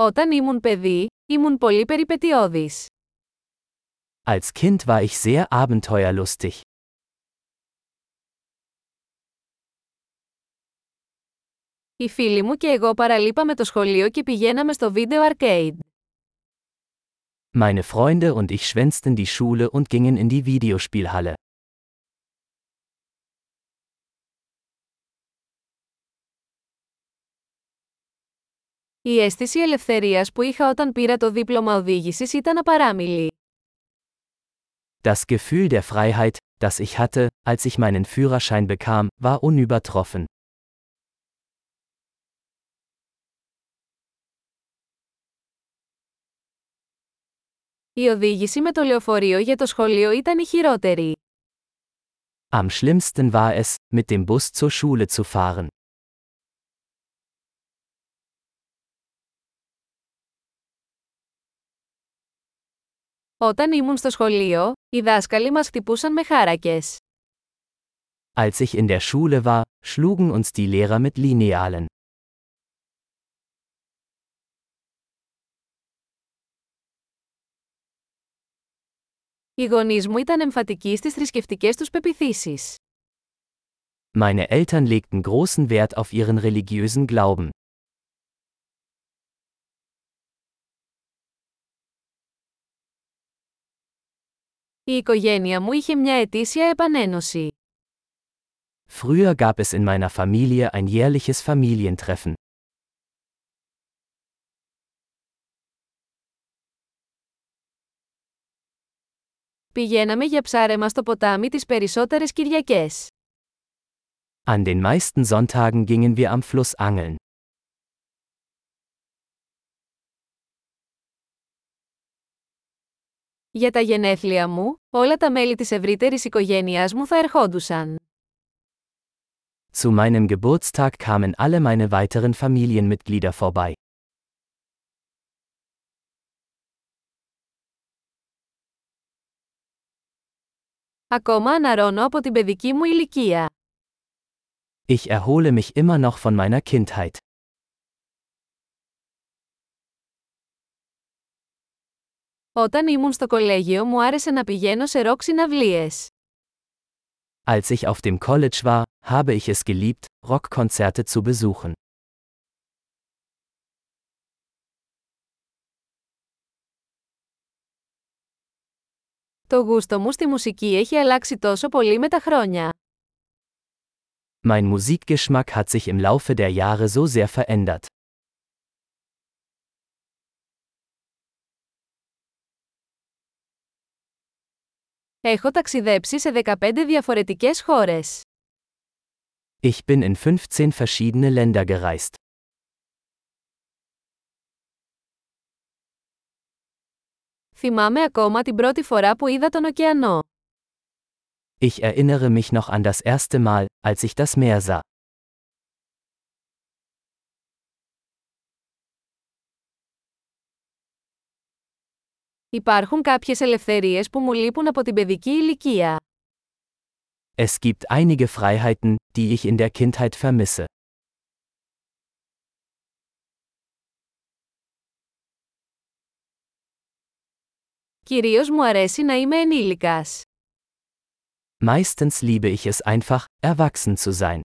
Όταν ήμουν παιδί, ήμουν πολύ περιπετειώδης. Als Kind war ich sehr abenteuerlustig. Οι φίλοι μου και εγώ παραλείπαμε το σχολείο και πηγαίναμε στο βίντεο arcade. Meine Freunde und ich schwänzten die Schule und gingen in die Videospielhalle. Η αίσθηση ελευθερίας που είχα όταν πήρα το δίπλωμα οδήγησης ήταν απαράμιλη. Das Gefühl der Freiheit, das ich hatte, als ich meinen Führerschein bekam, war unübertroffen. Η οδήγηση με το λεωφορείο για το σχολείο ήταν η χειρότερη. Am schlimmsten war es, mit dem Bus zur Schule zu fahren. Όταν ήμουν στο σχολείο, οι δάσκαλοι μας χτυπούσαν με χάρακες. Als ich in der Schule war, schlugen uns die Lehrer mit Linealen. Οι γονείς μου ήταν εμφατικοί στις θρησκευτικές τους πεπιθήσεις. Meine Eltern legten großen Wert auf ihren religiösen Glauben. Η οικογένεια μου είχε μια ετήσια επανένωση. Früher gab es in meiner Familie ein jährliches Familientreffen. Πηγαίναμε για ψάρεμα στο ποτάμι τις περισσότερες Κυριακές. An den meisten Sonntagen gingen wir am Fluss angeln. Για τα γενέθλια μου, όλα τα μέλη της ευρύτερης οικογένειάς μου θα ερχόντουσαν. Zu meinem Geburtstag kamen alle meine weiteren Familienmitglieder vorbei. Ακόμα αναρώνω από την παιδική μου ηλικία. Ich erhole mich immer noch von meiner Kindheit. Όταν ήμουν στο κολέγιο μου άρεσε να πηγαίνω σε ροκ συναυλίες. Als ich auf dem College war, habe ich es geliebt, Rockkonzerte zu besuchen. Το γούστο μου στη μουσική έχει αλλάξει τόσο πολύ με τα χρόνια. Mein Musikgeschmack hat sich im Laufe der Jahre so sehr verändert. Έχω ταξιδέψει σε 15 διαφορετικές χώρες. Ich bin in 15 verschiedene Länder gereist. Θυμάμαι ακόμα την πρώτη φορά που είδα τον ωκεανό. Ich erinnere mich noch an das erste Mal, als ich das Meer sah. Υπάρχουν κάποιες ελευθερίες που μου λείπουν από την παιδική ηλικία. Es gibt einige Freiheiten, die ich in der Kindheit vermisse. Κυρίως μου αρέσει να είμαι ενήλικας. Meistens liebe ich es einfach, erwachsen zu sein.